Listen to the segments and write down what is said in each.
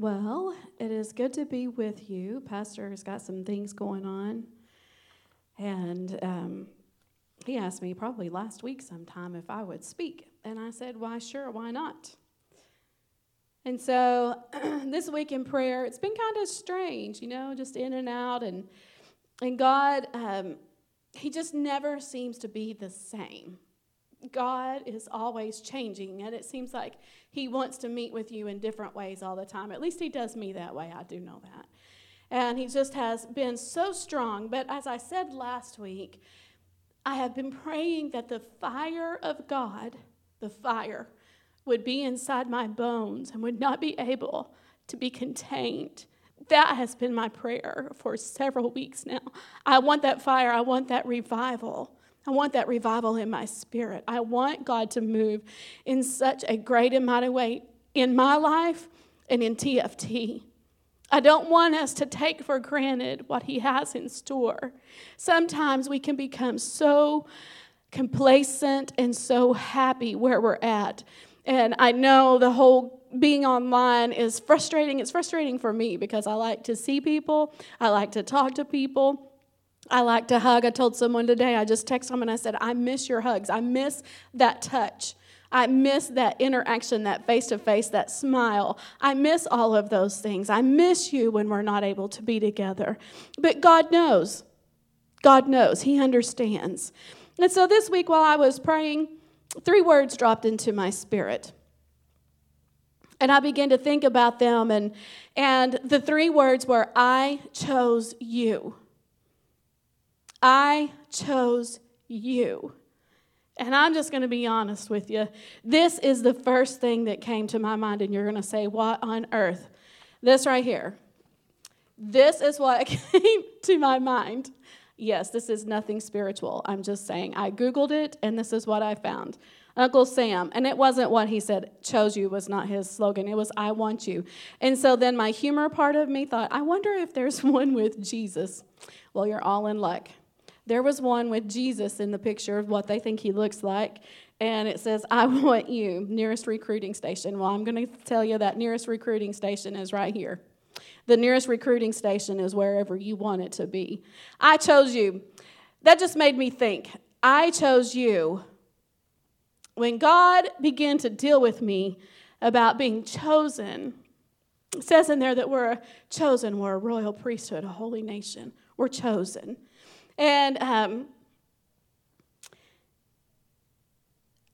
Well, it is good to be with you. Pastor's got some things going on. And um, he asked me probably last week sometime if I would speak. And I said, Why, sure, why not? And so this week in prayer, it's been kind of strange, you know, just in and out. And, and God, um, He just never seems to be the same. God is always changing, and it seems like He wants to meet with you in different ways all the time. At least He does me that way. I do know that. And He just has been so strong. But as I said last week, I have been praying that the fire of God, the fire, would be inside my bones and would not be able to be contained. That has been my prayer for several weeks now. I want that fire, I want that revival. I want that revival in my spirit. I want God to move in such a great and mighty way in my life and in TFT. I don't want us to take for granted what He has in store. Sometimes we can become so complacent and so happy where we're at. And I know the whole being online is frustrating. It's frustrating for me because I like to see people, I like to talk to people. I like to hug. I told someone today, I just texted and I said, I miss your hugs. I miss that touch. I miss that interaction, that face to face, that smile. I miss all of those things. I miss you when we're not able to be together. But God knows. God knows. He understands. And so this week, while I was praying, three words dropped into my spirit. And I began to think about them, and, and the three words were, I chose you. I chose you. And I'm just going to be honest with you. This is the first thing that came to my mind, and you're going to say, What on earth? This right here. This is what came to my mind. Yes, this is nothing spiritual. I'm just saying. I Googled it, and this is what I found. Uncle Sam, and it wasn't what he said, chose you was not his slogan. It was, I want you. And so then my humor part of me thought, I wonder if there's one with Jesus. Well, you're all in luck. There was one with Jesus in the picture of what they think he looks like. And it says, I want you, nearest recruiting station. Well, I'm going to tell you that nearest recruiting station is right here. The nearest recruiting station is wherever you want it to be. I chose you. That just made me think. I chose you. When God began to deal with me about being chosen, it says in there that we're chosen, we're a royal priesthood, a holy nation. We're chosen. And um,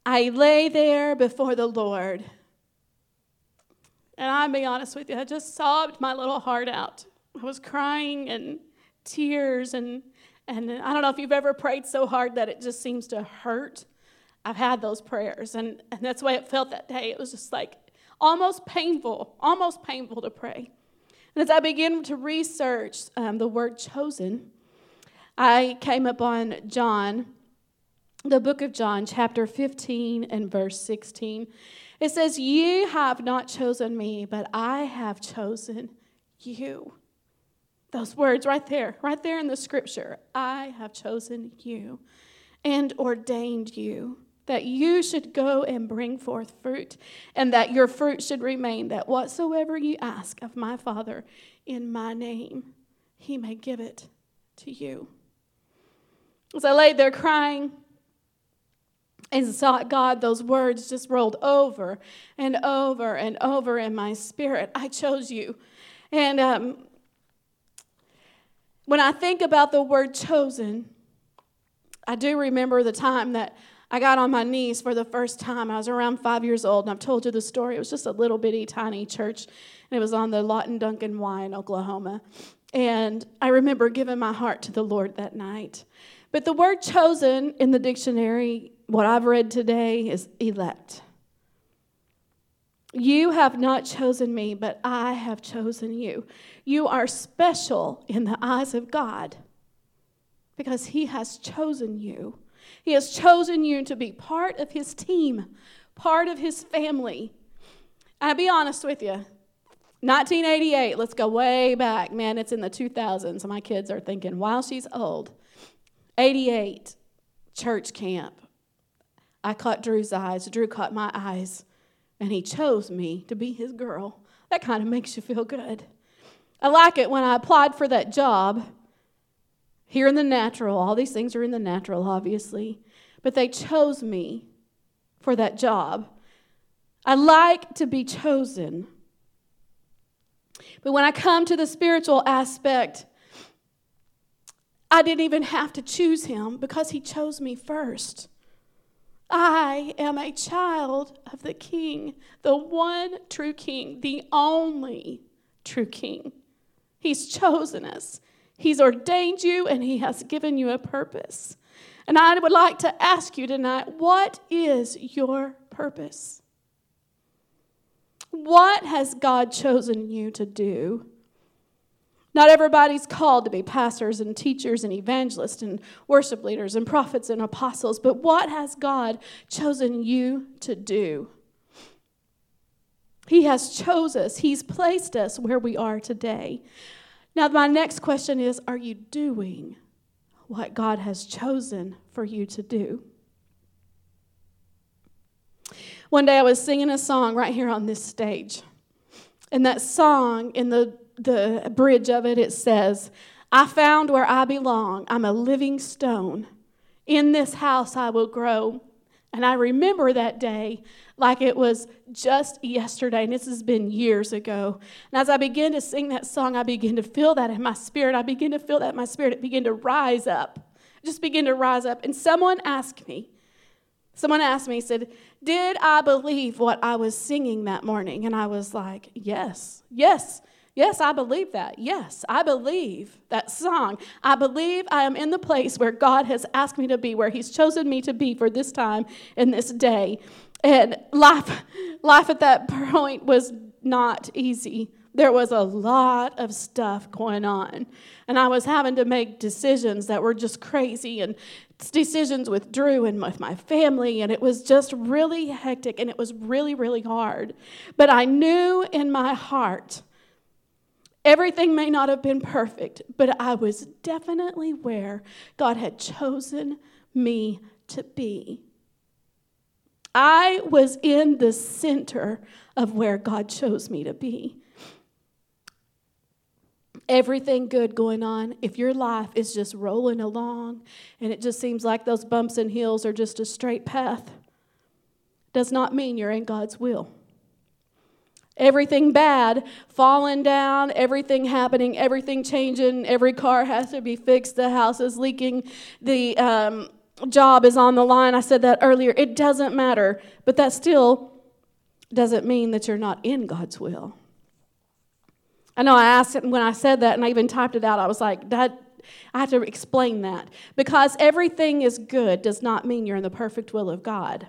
I lay there before the Lord. And I'll be honest with you, I just sobbed my little heart out. I was crying and tears, and, and I don't know if you've ever prayed so hard that it just seems to hurt. I've had those prayers, and, and that's the way it felt that day. It was just like almost painful, almost painful to pray. And as I began to research um, the word chosen, I came upon John, the book of John, chapter 15 and verse 16. It says, You have not chosen me, but I have chosen you. Those words right there, right there in the scripture. I have chosen you and ordained you that you should go and bring forth fruit, and that your fruit should remain, that whatsoever you ask of my Father in my name, he may give it to you. As I laid there crying and sought God, those words just rolled over and over and over in my spirit. I chose you. And um, when I think about the word chosen, I do remember the time that I got on my knees for the first time. I was around five years old, and I've told you the story. It was just a little bitty, tiny church, and it was on the Lawton Duncan Y in Oklahoma. And I remember giving my heart to the Lord that night. But the word chosen in the dictionary, what I've read today, is elect. You have not chosen me, but I have chosen you. You are special in the eyes of God because He has chosen you. He has chosen you to be part of His team, part of His family. I'll be honest with you. 1988, let's go way back. Man, it's in the 2000s. My kids are thinking, while she's old. 88, church camp. I caught Drew's eyes. Drew caught my eyes, and he chose me to be his girl. That kind of makes you feel good. I like it when I applied for that job here in the natural. All these things are in the natural, obviously, but they chose me for that job. I like to be chosen. But when I come to the spiritual aspect, I didn't even have to choose him because he chose me first. I am a child of the King, the one true King, the only true King. He's chosen us, He's ordained you, and He has given you a purpose. And I would like to ask you tonight what is your purpose? What has God chosen you to do? Not everybody's called to be pastors and teachers and evangelists and worship leaders and prophets and apostles, but what has God chosen you to do? He has chosen us, He's placed us where we are today. Now, my next question is Are you doing what God has chosen for you to do? One day I was singing a song right here on this stage. And that song, in the the bridge of it, it says, I found where I belong. I'm a living stone. In this house I will grow. And I remember that day like it was just yesterday, and this has been years ago. And as I began to sing that song, I began to feel that in my spirit. I began to feel that in my spirit. It began to rise up. just began to rise up. And someone asked me, someone asked me, said, Did I believe what I was singing that morning? And I was like, Yes, yes. Yes, I believe that. Yes, I believe that song. I believe I am in the place where God has asked me to be, where He's chosen me to be for this time and this day. And life, life at that point was not easy. There was a lot of stuff going on. And I was having to make decisions that were just crazy and decisions with Drew and with my family. And it was just really hectic and it was really, really hard. But I knew in my heart Everything may not have been perfect, but I was definitely where God had chosen me to be. I was in the center of where God chose me to be. Everything good going on, if your life is just rolling along and it just seems like those bumps and hills are just a straight path, does not mean you're in God's will. Everything bad, falling down, everything happening, everything changing, every car has to be fixed, the house is leaking, the um, job is on the line. I said that earlier. It doesn't matter, but that still doesn't mean that you're not in God's will. I know I asked it when I said that, and I even typed it out. I was like, that. I have to explain that. Because everything is good does not mean you're in the perfect will of God.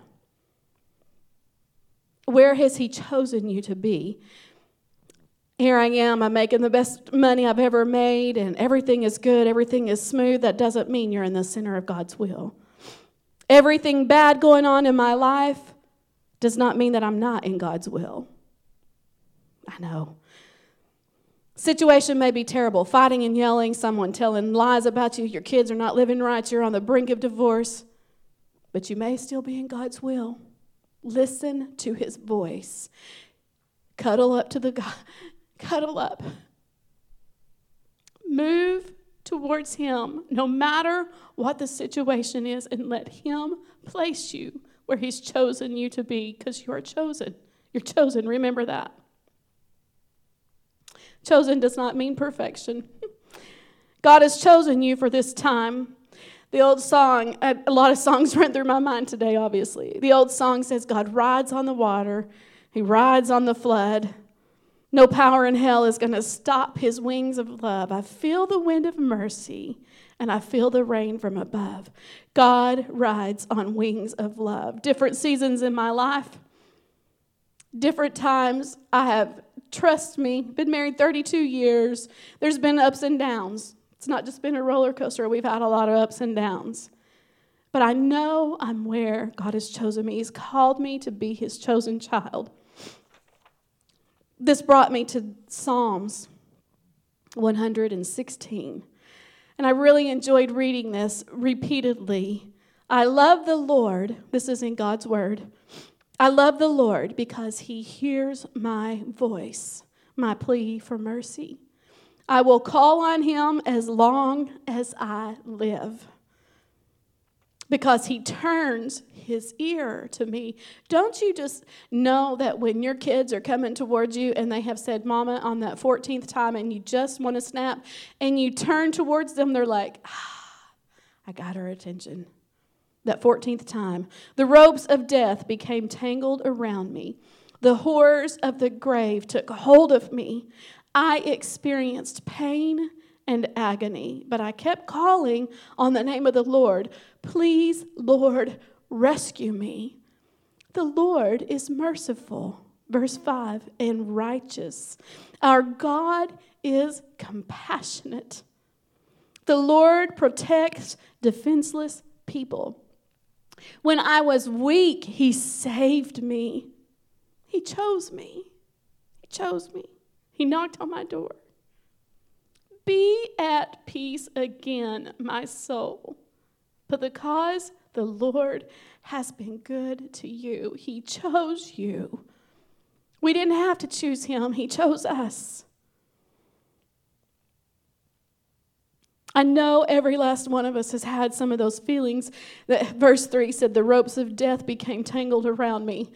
Where has He chosen you to be? Here I am, I'm making the best money I've ever made, and everything is good, everything is smooth. That doesn't mean you're in the center of God's will. Everything bad going on in my life does not mean that I'm not in God's will. I know. Situation may be terrible fighting and yelling, someone telling lies about you, your kids are not living right, you're on the brink of divorce, but you may still be in God's will. Listen to his voice. Cuddle up to the God. Cuddle up. Move towards him no matter what the situation is and let him place you where he's chosen you to be because you are chosen. You're chosen. Remember that. Chosen does not mean perfection. God has chosen you for this time. The old song, uh, a lot of songs ran through my mind today, obviously. The old song says, God rides on the water, He rides on the flood. No power in hell is going to stop His wings of love. I feel the wind of mercy and I feel the rain from above. God rides on wings of love. Different seasons in my life, different times I have, trust me, been married 32 years. There's been ups and downs. It's not just been a roller coaster. We've had a lot of ups and downs. But I know I'm where God has chosen me. He's called me to be His chosen child. This brought me to Psalms 116. And I really enjoyed reading this repeatedly. I love the Lord. This is in God's word. I love the Lord because he hears my voice my plea for mercy. I will call on him as long as I live because he turns his ear to me. Don't you just know that when your kids are coming towards you and they have said, Mama, on that 14th time, and you just want to snap, and you turn towards them, they're like, ah, I got her attention. That 14th time, the ropes of death became tangled around me. The horrors of the grave took hold of me. I experienced pain and agony, but I kept calling on the name of the Lord. Please, Lord, rescue me. The Lord is merciful. Verse 5 and righteous. Our God is compassionate. The Lord protects defenseless people. When I was weak, He saved me. He chose me. He chose me. He knocked on my door. Be at peace again, my soul. But because the Lord has been good to you, He chose you. We didn't have to choose Him, He chose us. I know every last one of us has had some of those feelings that verse 3 said, The ropes of death became tangled around me.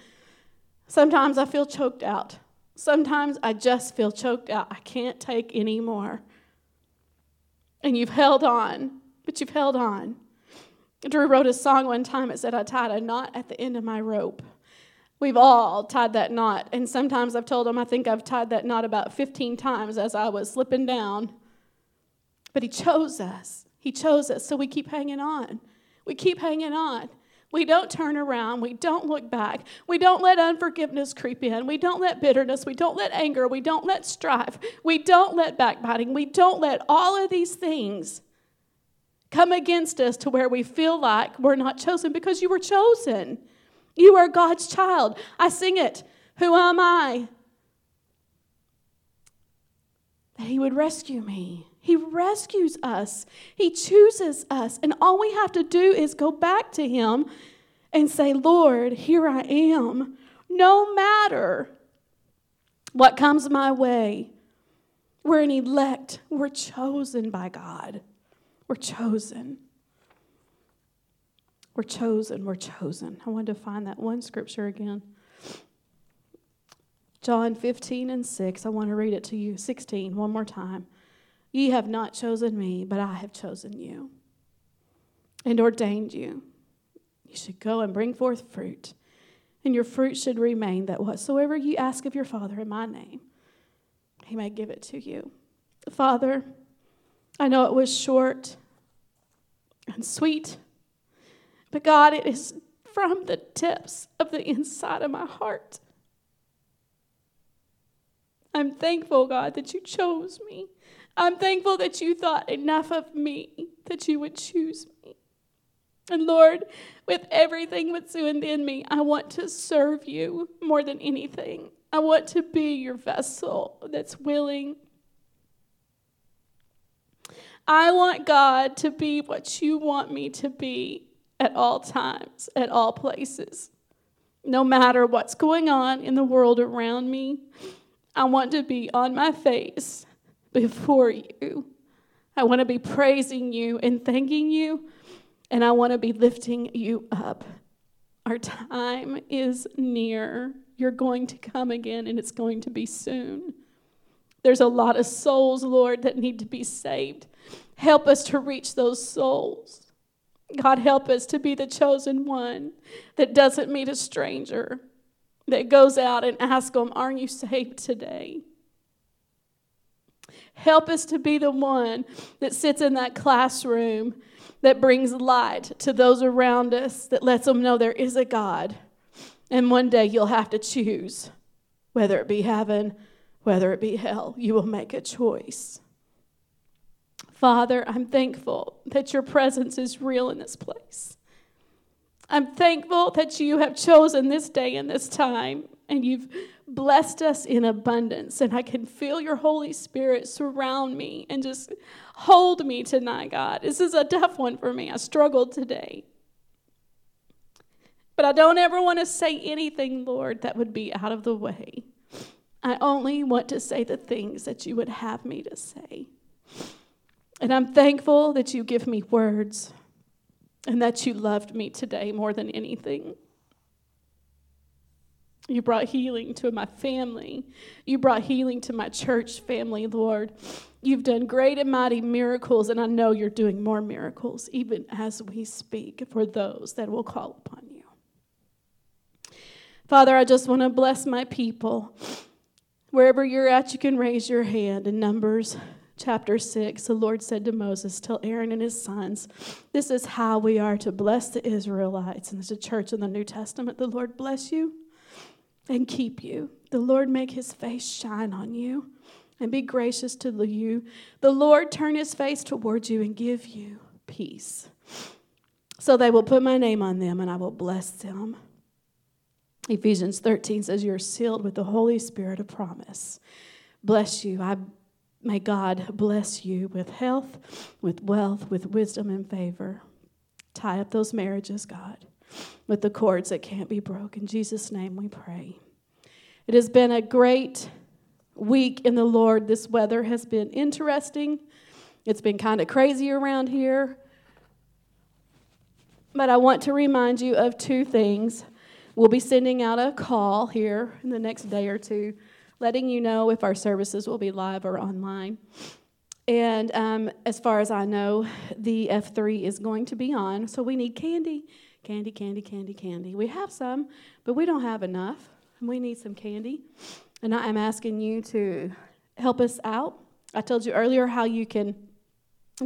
Sometimes I feel choked out. Sometimes I just feel choked out. I can't take any more and you've held on, but you've held on. Drew wrote a song one time. It said, I tied a knot at the end of my rope. We've all tied that knot. And sometimes I've told him, I think I've tied that knot about 15 times as I was slipping down. But he chose us. He chose us. So we keep hanging on. We keep hanging on. We don't turn around. We don't look back. We don't let unforgiveness creep in. We don't let bitterness. We don't let anger. We don't let strife. We don't let backbiting. We don't let all of these things come against us to where we feel like we're not chosen because you were chosen. You are God's child. I sing it. Who am I? That He would rescue me. He rescues us, He chooses us. And all we have to do is go back to Him and say, Lord, here I am. No matter what comes my way, we're an elect, we're chosen by God. We're chosen. We're chosen, we're chosen. I wanted to find that one scripture again. John 15 and 6. I want to read it to you. 16, one more time. Ye have not chosen me, but I have chosen you and ordained you. You should go and bring forth fruit, and your fruit should remain, that whatsoever you ask of your Father in my name, he may give it to you. Father, I know it was short and sweet, but God, it is from the depths of the inside of my heart. I'm thankful, God, that you chose me. I'm thankful that you thought enough of me that you would choose me. And Lord, with everything that's within me, I want to serve you more than anything. I want to be your vessel that's willing. I want God to be what you want me to be at all times, at all places. No matter what's going on in the world around me, I want to be on my face before you. I want to be praising you and thanking you, and I want to be lifting you up. Our time is near. You're going to come again, and it's going to be soon. There's a lot of souls, Lord, that need to be saved. Help us to reach those souls. God, help us to be the chosen one that doesn't meet a stranger, that goes out and asks them, Are you saved today? Help us to be the one that sits in that classroom that brings light to those around us, that lets them know there is a God. And one day you'll have to choose whether it be heaven, whether it be hell. You will make a choice. Father, I'm thankful that your presence is real in this place. I'm thankful that you have chosen this day and this time, and you've blessed us in abundance. And I can feel your Holy Spirit surround me and just hold me tonight, God. This is a tough one for me. I struggled today. But I don't ever want to say anything, Lord, that would be out of the way. I only want to say the things that you would have me to say. And I'm thankful that you give me words and that you loved me today more than anything. You brought healing to my family. You brought healing to my church family, Lord. You've done great and mighty miracles, and I know you're doing more miracles even as we speak for those that will call upon you. Father, I just want to bless my people. Wherever you're at, you can raise your hand. In Numbers chapter 6, the Lord said to Moses, Tell Aaron and his sons, this is how we are to bless the Israelites. And there's a church in the New Testament. The Lord bless you and keep you. The Lord make his face shine on you and be gracious to you. The Lord turn his face towards you and give you peace. So they will put my name on them and I will bless them. Ephesians 13 says, You're sealed with the Holy Spirit of promise. Bless you. I may God bless you with health, with wealth, with wisdom and favor. Tie up those marriages, God with the cords that can't be broken. In Jesus' name we pray. It has been a great week in the Lord. This weather has been interesting. It's been kind of crazy around here. But I want to remind you of two things. We'll be sending out a call here in the next day or two, letting you know if our services will be live or online. And um, as far as I know, the F3 is going to be on, so we need candy candy, candy, candy, candy. We have some, but we don't have enough. And we need some candy. And I am asking you to help us out. I told you earlier how you can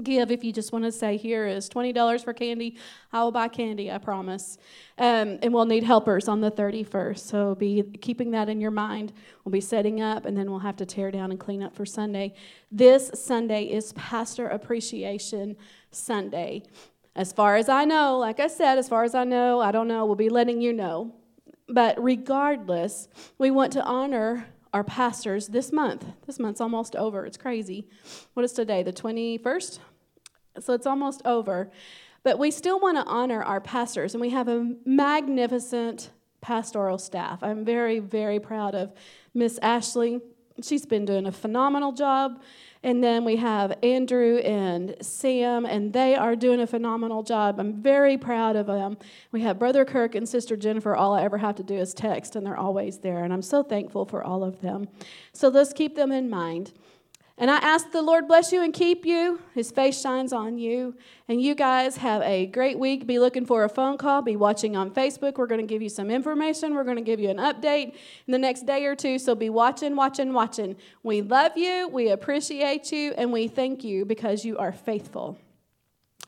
give if you just want to say here is $20 for candy i will buy candy i promise um, and we'll need helpers on the 31st so be keeping that in your mind we'll be setting up and then we'll have to tear down and clean up for sunday this sunday is pastor appreciation sunday as far as I know, like I said, as far as I know, I don't know, we'll be letting you know. But regardless, we want to honor our pastors this month. This month's almost over. It's crazy. What is today? The 21st? So it's almost over. But we still want to honor our pastors, and we have a magnificent pastoral staff. I'm very, very proud of Miss Ashley. She's been doing a phenomenal job. And then we have Andrew and Sam, and they are doing a phenomenal job. I'm very proud of them. We have Brother Kirk and Sister Jennifer. All I ever have to do is text, and they're always there. And I'm so thankful for all of them. So let's keep them in mind. And I ask the Lord bless you and keep you. His face shines on you. And you guys have a great week. Be looking for a phone call. Be watching on Facebook. We're going to give you some information. We're going to give you an update in the next day or two. So be watching, watching, watching. We love you. We appreciate you. And we thank you because you are faithful.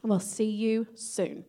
We'll see you soon.